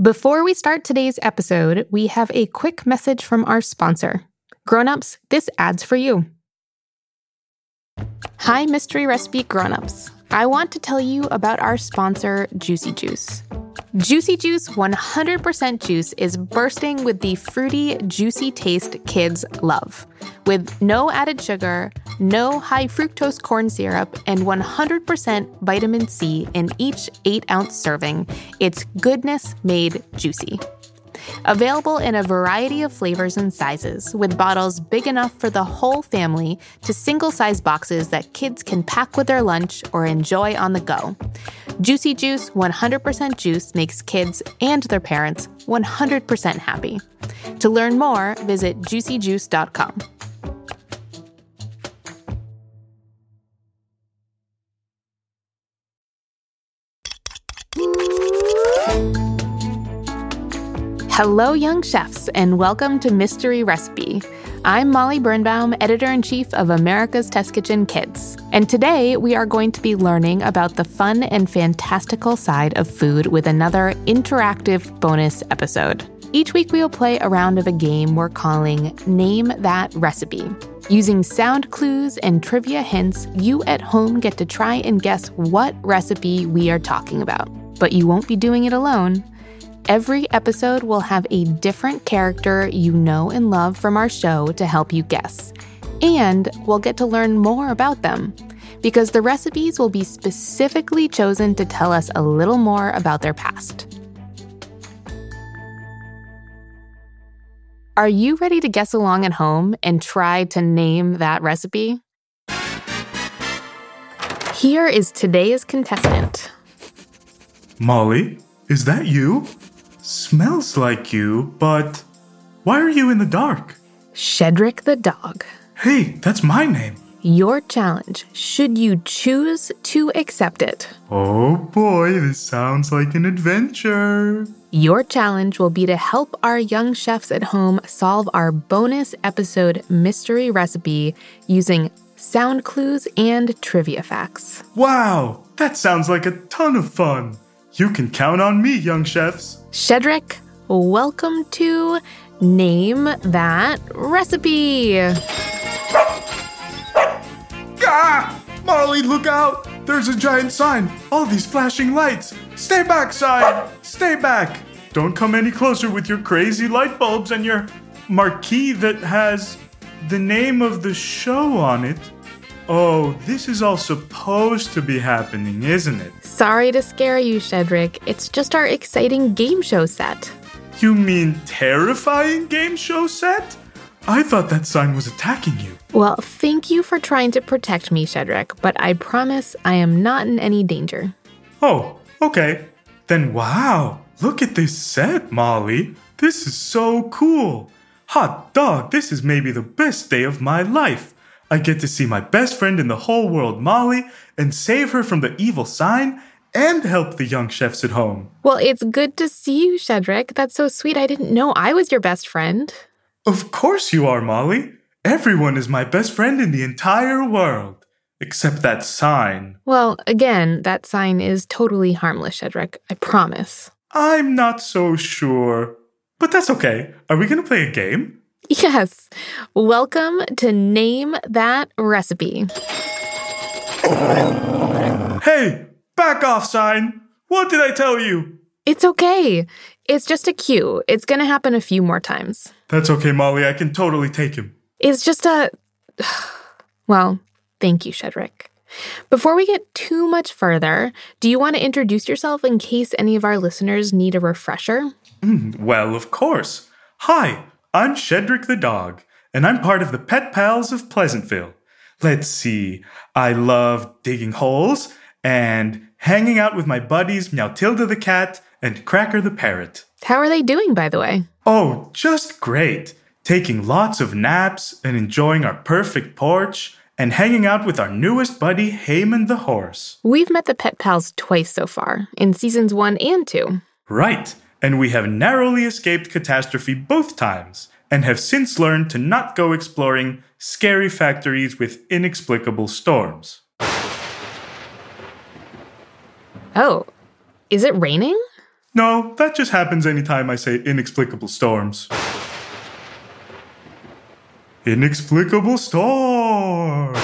Before we start today's episode, we have a quick message from our sponsor. Grown-ups, this ad's for you. Hi, Mystery Recipe grown-ups. I want to tell you about our sponsor, Juicy Juice. Juicy Juice 100% juice is bursting with the fruity, juicy taste kids love. With no added sugar, no high fructose corn syrup, and 100% vitamin C in each 8 ounce serving, it's goodness made juicy. Available in a variety of flavors and sizes, with bottles big enough for the whole family to single size boxes that kids can pack with their lunch or enjoy on the go. Juicy Juice 100% juice makes kids and their parents 100% happy. To learn more, visit juicyjuice.com. Hello, young chefs, and welcome to Mystery Recipe. I'm Molly Birnbaum, editor in chief of America's Test Kitchen Kids. And today we are going to be learning about the fun and fantastical side of food with another interactive bonus episode. Each week we will play a round of a game we're calling Name That Recipe. Using sound clues and trivia hints, you at home get to try and guess what recipe we are talking about. But you won't be doing it alone. Every episode will have a different character you know and love from our show to help you guess. And we'll get to learn more about them because the recipes will be specifically chosen to tell us a little more about their past. Are you ready to guess along at home and try to name that recipe? Here is today's contestant. Molly, is that you? Smells like you, but why are you in the dark? Shedrick the dog. Hey, that's my name. Your challenge, should you choose to accept it. Oh boy, this sounds like an adventure. Your challenge will be to help our young chefs at home solve our bonus episode mystery recipe using sound clues and trivia facts. Wow, that sounds like a ton of fun. You can count on me, young chefs. Shedrick, welcome to Name That Recipe. Ah! Molly, look out! There's a giant sign. All these flashing lights. Stay back, sign! Stay back! Don't come any closer with your crazy light bulbs and your marquee that has the name of the show on it. Oh, this is all supposed to be happening, isn't it? Sorry to scare you, Shedrick. It's just our exciting game show set. You mean terrifying game show set? I thought that sign was attacking you. Well, thank you for trying to protect me, Shedrick, but I promise I am not in any danger. Oh, okay. Then wow, look at this set, Molly. This is so cool. Hot dog, this is maybe the best day of my life. I get to see my best friend in the whole world, Molly, and save her from the evil sign and help the young chefs at home. Well, it's good to see you, Shedrick. That's so sweet. I didn't know I was your best friend. Of course you are, Molly. Everyone is my best friend in the entire world. Except that sign. Well, again, that sign is totally harmless, Shedrick. I promise. I'm not so sure. But that's okay. Are we going to play a game? Yes. Welcome to Name That Recipe. Hey, back off, sign. What did I tell you? It's okay. It's just a cue. It's going to happen a few more times. That's okay, Molly. I can totally take him. It's just a. Well, thank you, Shedrick. Before we get too much further, do you want to introduce yourself in case any of our listeners need a refresher? Mm, well, of course. Hi, I'm Shedrick the dog, and I'm part of the Pet Pals of Pleasantville. Let's see, I love digging holes and hanging out with my buddies Meowtilda the cat and Cracker the parrot. How are they doing, by the way? Oh, just great. Taking lots of naps and enjoying our perfect porch and hanging out with our newest buddy, Heyman the horse. We've met the Pet Pals twice so far, in seasons one and two. Right, and we have narrowly escaped catastrophe both times and have since learned to not go exploring scary factories with inexplicable storms. Oh, is it raining? No, that just happens anytime I say inexplicable storms. Inexplicable storms.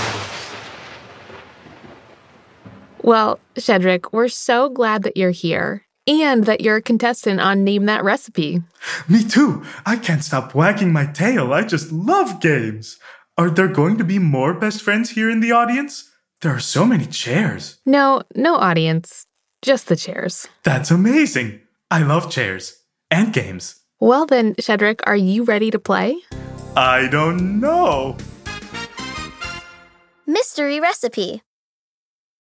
Well, Shedrick, we're so glad that you're here and that you're a contestant on Name That Recipe. Me too. I can't stop wagging my tail. I just love games. Are there going to be more best friends here in the audience? There are so many chairs. No, no audience, just the chairs. That's amazing. I love chairs and games. Well, then, Shedrick, are you ready to play? I don't know. Mystery recipe.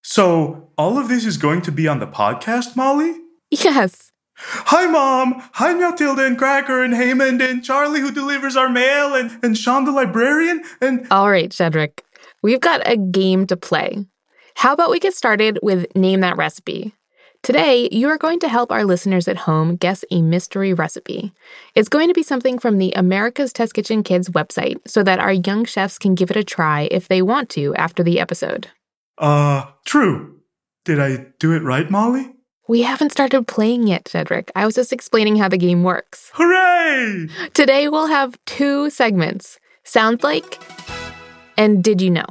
So, all of this is going to be on the podcast, Molly? Yes. Hi, Mom. Hi, Matilda and Cracker and Haymond and Charlie who delivers our mail and, and Sean the librarian and. All right, Shedrick. We've got a game to play. How about we get started with Name That Recipe? Today, you are going to help our listeners at home guess a mystery recipe. It's going to be something from the America's Test Kitchen Kids website so that our young chefs can give it a try if they want to after the episode. Uh, true. Did I do it right, Molly? We haven't started playing yet, Shedrick. I was just explaining how the game works. Hooray! Today we'll have two segments Sounds Like and Did You Know?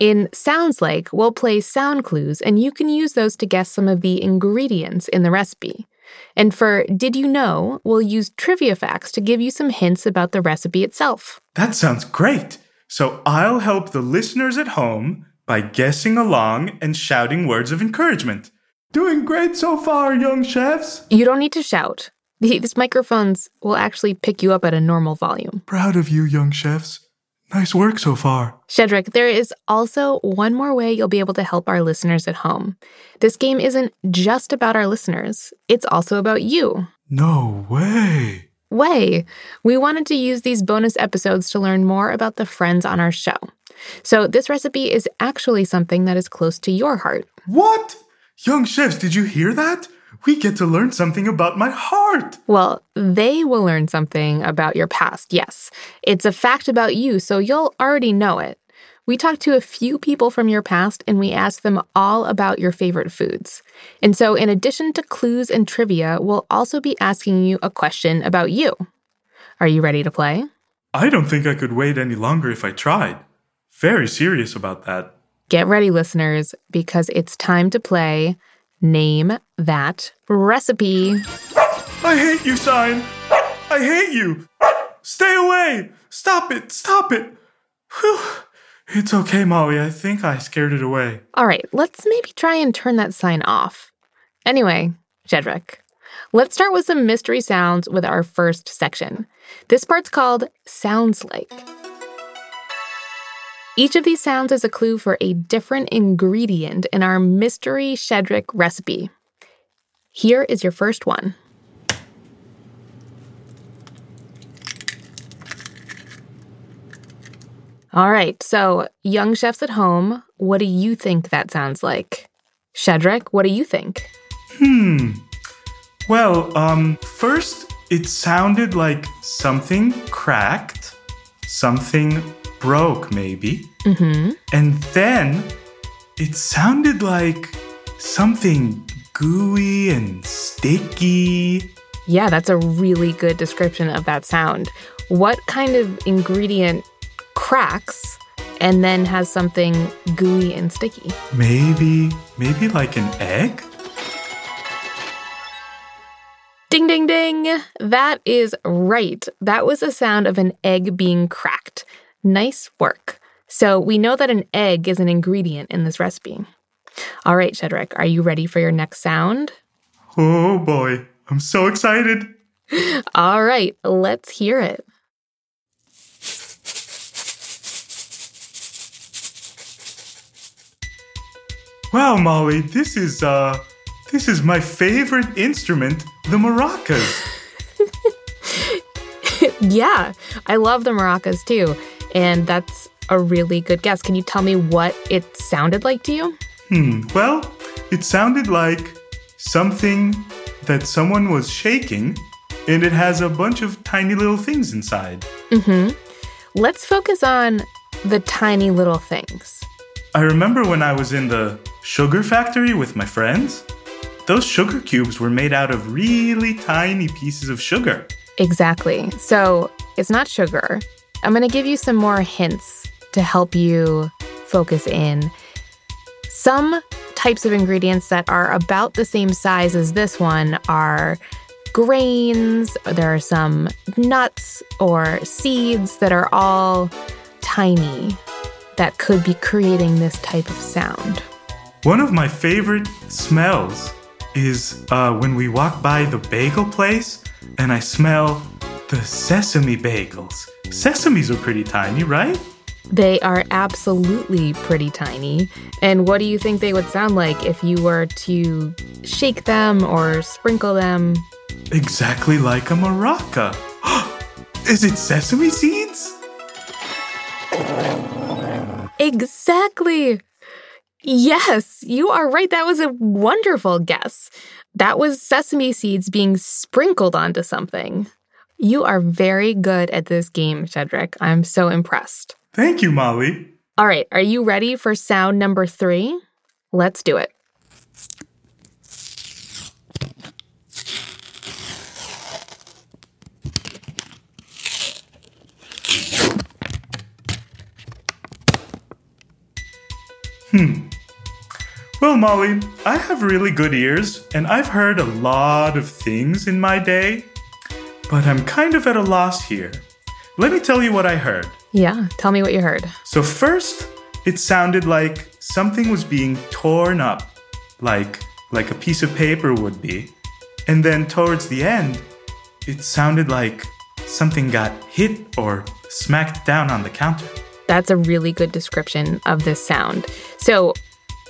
In Sounds Like, we'll play sound clues, and you can use those to guess some of the ingredients in the recipe. And for Did You Know, we'll use trivia facts to give you some hints about the recipe itself. That sounds great. So I'll help the listeners at home by guessing along and shouting words of encouragement. Doing great so far, young chefs. You don't need to shout. These microphones will actually pick you up at a normal volume. Proud of you, young chefs. Nice work so far. Shedrick, there is also one more way you'll be able to help our listeners at home. This game isn't just about our listeners, it's also about you. No way. Way. We wanted to use these bonus episodes to learn more about the friends on our show. So, this recipe is actually something that is close to your heart. What? Young chefs, did you hear that? We get to learn something about my heart. Well, they will learn something about your past, yes. It's a fact about you, so you'll already know it. We talked to a few people from your past and we asked them all about your favorite foods. And so, in addition to clues and trivia, we'll also be asking you a question about you. Are you ready to play? I don't think I could wait any longer if I tried. Very serious about that. Get ready, listeners, because it's time to play Name That Recipe. I hate you, sign. I hate you. Stay away. Stop it. Stop it. Whew. It's okay, Molly. I think I scared it away. All right, let's maybe try and turn that sign off. Anyway, Shedrick, let's start with some mystery sounds with our first section. This part's called Sounds Like. Each of these sounds is a clue for a different ingredient in our mystery Shedrick recipe. Here is your first one. All right, so young chefs at home, what do you think that sounds like? Shedrick, what do you think? Hmm. Well, um, first it sounded like something cracked, something broke, maybe. Mm-hmm. And then it sounded like something gooey and sticky. Yeah, that's a really good description of that sound. What kind of ingredient cracks and then has something gooey and sticky? Maybe, maybe like an egg? Ding, ding, ding. That is right. That was the sound of an egg being cracked. Nice work. So we know that an egg is an ingredient in this recipe. All right, Shedrick, are you ready for your next sound? Oh boy, I'm so excited. All right, let's hear it. Wow, Molly, this is uh this is my favorite instrument, the maracas. yeah, I love the maracas too. And that's a really good guess. Can you tell me what it sounded like to you? Hmm, well, it sounded like something that someone was shaking, and it has a bunch of tiny little things inside. Mm-hmm. Let's focus on the tiny little things. I remember when I was in the sugar factory with my friends, those sugar cubes were made out of really tiny pieces of sugar. Exactly. So it's not sugar. I'm going to give you some more hints to help you focus in. Some types of ingredients that are about the same size as this one are grains, there are some nuts or seeds that are all tiny that could be creating this type of sound. One of my favorite smells is uh, when we walk by the bagel place and I smell the sesame bagels. Sesames are pretty tiny, right? They are absolutely pretty tiny. And what do you think they would sound like if you were to shake them or sprinkle them? Exactly like a maraca. Is it sesame seeds? Exactly. Yes, you are right. That was a wonderful guess. That was sesame seeds being sprinkled onto something. You are very good at this game, Shedrick. I'm so impressed. Thank you, Molly. All right, are you ready for sound number three? Let's do it. Hmm. Well, Molly, I have really good ears, and I've heard a lot of things in my day, but I'm kind of at a loss here. Let me tell you what I heard. Yeah, tell me what you heard. So, first, it sounded like something was being torn up, like, like a piece of paper would be. And then towards the end, it sounded like something got hit or smacked down on the counter. That's a really good description of this sound. So,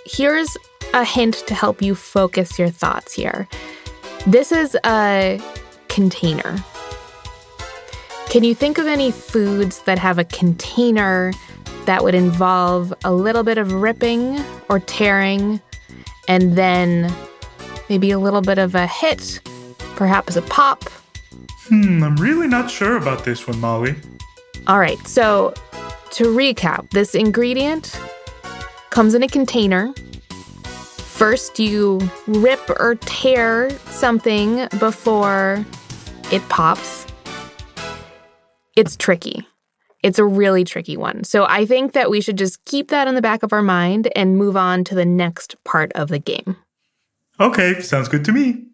here's a hint to help you focus your thoughts here. This is a container. Can you think of any foods that have a container that would involve a little bit of ripping or tearing and then maybe a little bit of a hit, perhaps a pop? Hmm, I'm really not sure about this one, Molly. All right, so to recap, this ingredient comes in a container. First, you rip or tear something before it pops. It's tricky. It's a really tricky one. So I think that we should just keep that in the back of our mind and move on to the next part of the game. Okay, sounds good to me.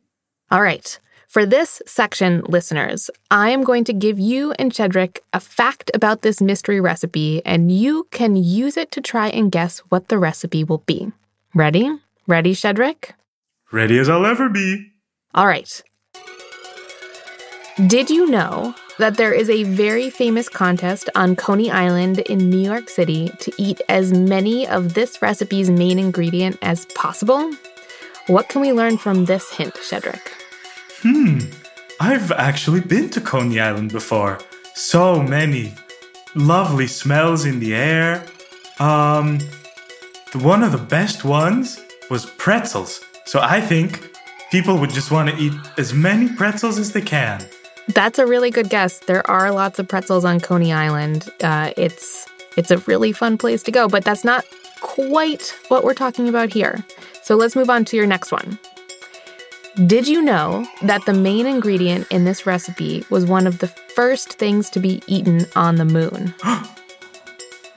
All right. For this section, listeners, I am going to give you and Shedrick a fact about this mystery recipe, and you can use it to try and guess what the recipe will be. Ready? Ready, Shedrick? Ready as I'll ever be. All right. Did you know that there is a very famous contest on Coney Island in New York City to eat as many of this recipe's main ingredient as possible? What can we learn from this hint, Shedrick? Hmm, I've actually been to Coney Island before. So many lovely smells in the air. Um, one of the best ones was pretzels. So I think people would just want to eat as many pretzels as they can. That's a really good guess. There are lots of pretzels on Coney Island. Uh, it's it's a really fun place to go, but that's not quite what we're talking about here. So let's move on to your next one. Did you know that the main ingredient in this recipe was one of the first things to be eaten on the moon?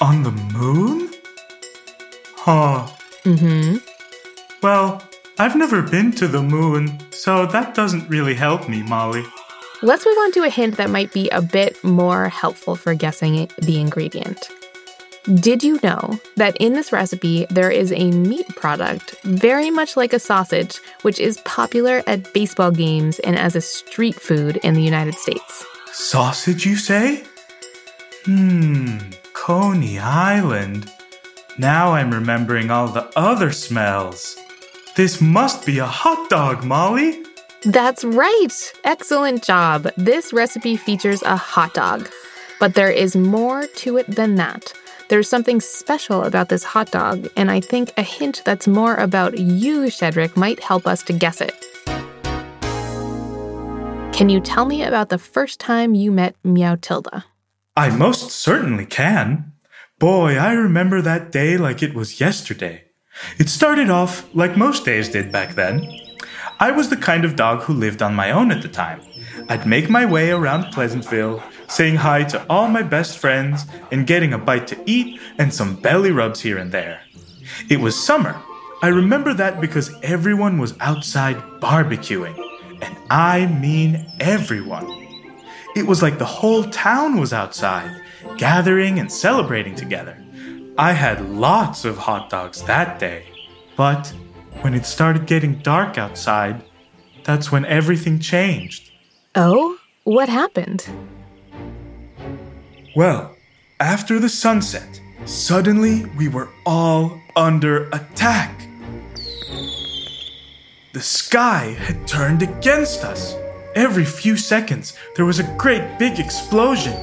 On the moon? Huh. Mm-hmm. Well, I've never been to the moon, so that doesn't really help me, Molly. Let's move on to a hint that might be a bit more helpful for guessing the ingredient. Did you know that in this recipe there is a meat product very much like a sausage, which is popular at baseball games and as a street food in the United States? Sausage, you say? Hmm, Coney Island. Now I'm remembering all the other smells. This must be a hot dog, Molly. That's right! Excellent job. This recipe features a hot dog. But there is more to it than that. There's something special about this hot dog, and I think a hint that's more about you, Shedrick, might help us to guess it. Can you tell me about the first time you met Meowtilda? I most certainly can. Boy, I remember that day like it was yesterday. It started off like most days did back then. I was the kind of dog who lived on my own at the time. I'd make my way around Pleasantville, saying hi to all my best friends and getting a bite to eat and some belly rubs here and there. It was summer. I remember that because everyone was outside barbecuing. And I mean everyone. It was like the whole town was outside, gathering and celebrating together. I had lots of hot dogs that day. But when it started getting dark outside, that's when everything changed. Oh? What happened? Well, after the sunset, suddenly we were all under attack. The sky had turned against us. Every few seconds, there was a great big explosion.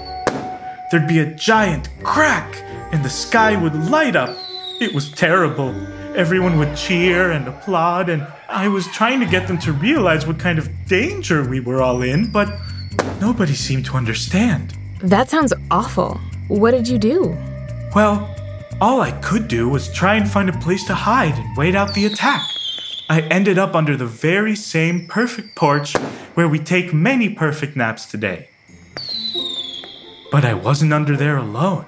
There'd be a giant crack, and the sky would light up. It was terrible. Everyone would cheer and applaud, and I was trying to get them to realize what kind of danger we were all in, but nobody seemed to understand. That sounds awful. What did you do? Well, all I could do was try and find a place to hide and wait out the attack. I ended up under the very same perfect porch where we take many perfect naps today. But I wasn't under there alone.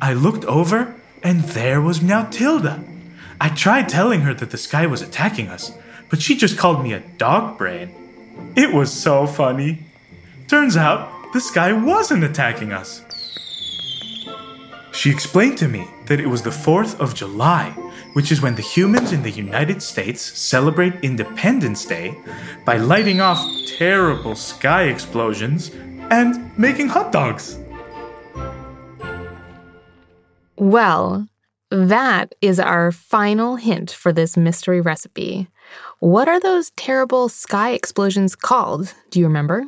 I looked over, and there was Meowtilda. I tried telling her that the sky was attacking us, but she just called me a dog brain. It was so funny. Turns out, the sky wasn't attacking us. She explained to me that it was the 4th of July, which is when the humans in the United States celebrate Independence Day by lighting off terrible sky explosions and making hot dogs. Well, that is our final hint for this mystery recipe. What are those terrible sky explosions called? Do you remember?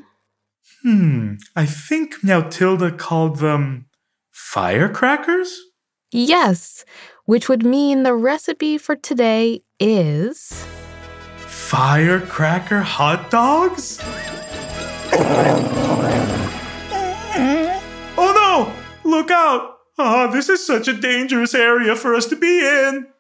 Hmm, I think Meowtilda called them firecrackers? Yes, which would mean the recipe for today is. Firecracker hot dogs? oh no! Look out! Ah, this is such a dangerous area for us to be in.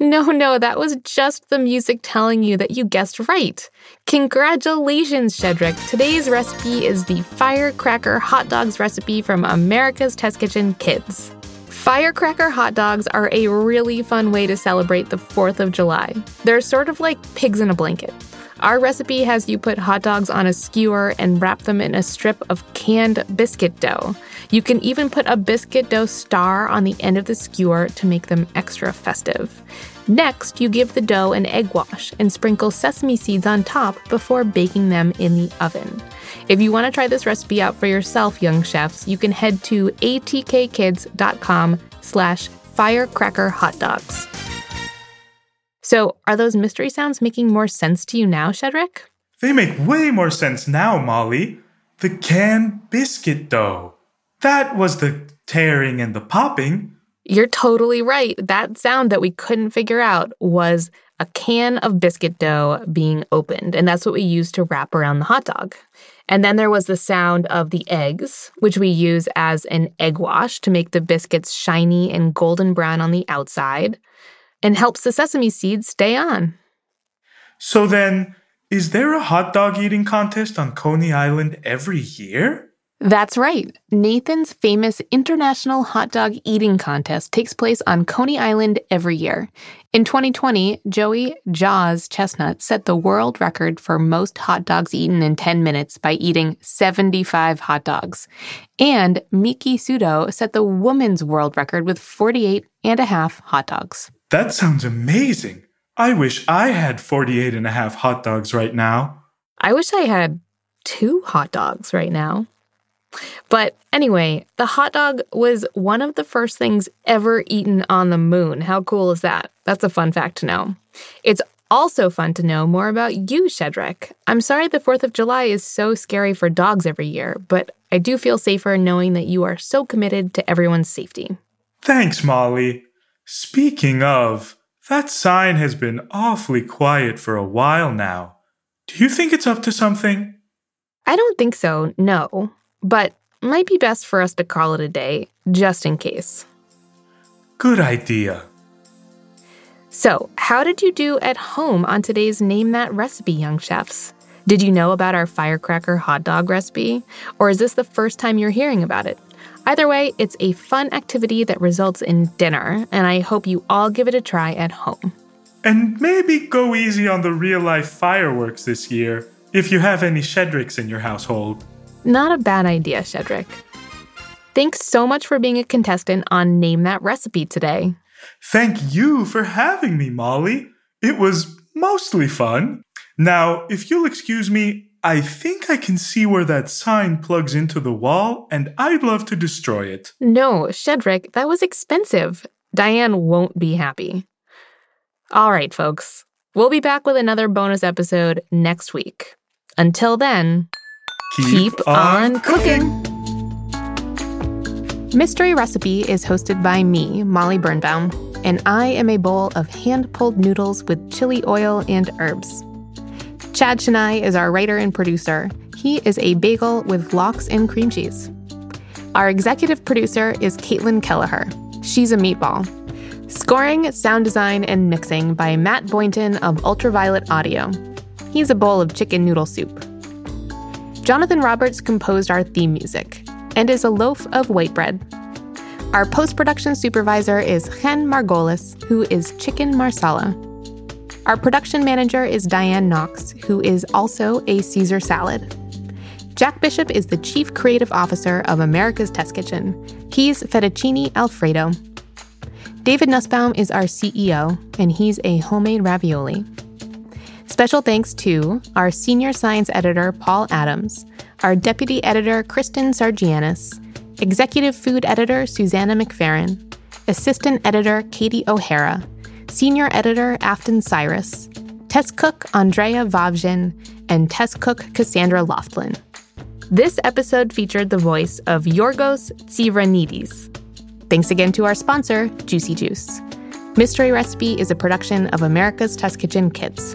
No, no, that was just the music telling you that you guessed right. Congratulations, Shedrick. Today's recipe is the firecracker hot dogs recipe from America's Test Kitchen Kids. Firecracker hot dogs are a really fun way to celebrate the 4th of July. They're sort of like pigs in a blanket. Our recipe has you put hot dogs on a skewer and wrap them in a strip of canned biscuit dough. You can even put a biscuit dough star on the end of the skewer to make them extra festive. Next, you give the dough an egg wash and sprinkle sesame seeds on top before baking them in the oven. If you want to try this recipe out for yourself, young chefs, you can head to atkkids.com slash firecracker hot dogs. So, are those mystery sounds making more sense to you now, Shedrick? They make way more sense now, Molly. The canned biscuit dough. That was the tearing and the popping. You're totally right. That sound that we couldn't figure out was a can of biscuit dough being opened, and that's what we used to wrap around the hot dog. And then there was the sound of the eggs, which we use as an egg wash to make the biscuits shiny and golden brown on the outside and helps the sesame seeds stay on. So then, is there a hot dog eating contest on Coney Island every year? That's right. Nathan's famous International Hot Dog Eating Contest takes place on Coney Island every year. In 2020, Joey Jaws Chestnut set the world record for most hot dogs eaten in 10 minutes by eating 75 hot dogs. And Miki Sudo set the women's world record with 48 and a half hot dogs. That sounds amazing. I wish I had 48 and a half hot dogs right now. I wish I had two hot dogs right now. But anyway, the hot dog was one of the first things ever eaten on the moon. How cool is that? That's a fun fact to know. It's also fun to know more about you, Shedrick. I'm sorry the 4th of July is so scary for dogs every year, but I do feel safer knowing that you are so committed to everyone's safety. Thanks, Molly. Speaking of, that sign has been awfully quiet for a while now. Do you think it's up to something? I don't think so, no. But might be best for us to call it a day, just in case. Good idea. So, how did you do at home on today's Name That recipe, young chefs? Did you know about our firecracker hot dog recipe? Or is this the first time you're hearing about it? Either way, it's a fun activity that results in dinner, and I hope you all give it a try at home. And maybe go easy on the real life fireworks this year if you have any Shedricks in your household. Not a bad idea, Shedrick. Thanks so much for being a contestant on Name That Recipe today. Thank you for having me, Molly. It was mostly fun. Now, if you'll excuse me, I think I can see where that sign plugs into the wall, and I'd love to destroy it. No, Shedrick, that was expensive. Diane won't be happy. All right, folks. We'll be back with another bonus episode next week. Until then, Keep, keep on cooking. Mystery Recipe is hosted by me, Molly Birnbaum, and I am a bowl of hand pulled noodles with chili oil and herbs. Chad Chenail is our writer and producer. He is a bagel with lox and cream cheese. Our executive producer is Caitlin Kelleher. She's a meatball. Scoring, sound design, and mixing by Matt Boynton of Ultraviolet Audio. He's a bowl of chicken noodle soup. Jonathan Roberts composed our theme music and is a loaf of white bread. Our post production supervisor is Chen Margolis, who is Chicken Marsala. Our production manager is Diane Knox, who is also a Caesar salad. Jack Bishop is the Chief Creative Officer of America's Test Kitchen. He's Fettuccine Alfredo. David Nussbaum is our CEO, and he's a homemade ravioli. Special thanks to our senior science editor, Paul Adams, our deputy editor, Kristen Sargianis, executive food editor, Susanna McFerrin, assistant editor, Katie O'Hara, senior editor, Afton Cyrus, test cook, Andrea Vavjin, and test cook, Cassandra Loftlin. This episode featured the voice of Yorgos Tsivranidis. Thanks again to our sponsor, Juicy Juice. Mystery Recipe is a production of America's Test Kitchen Kids.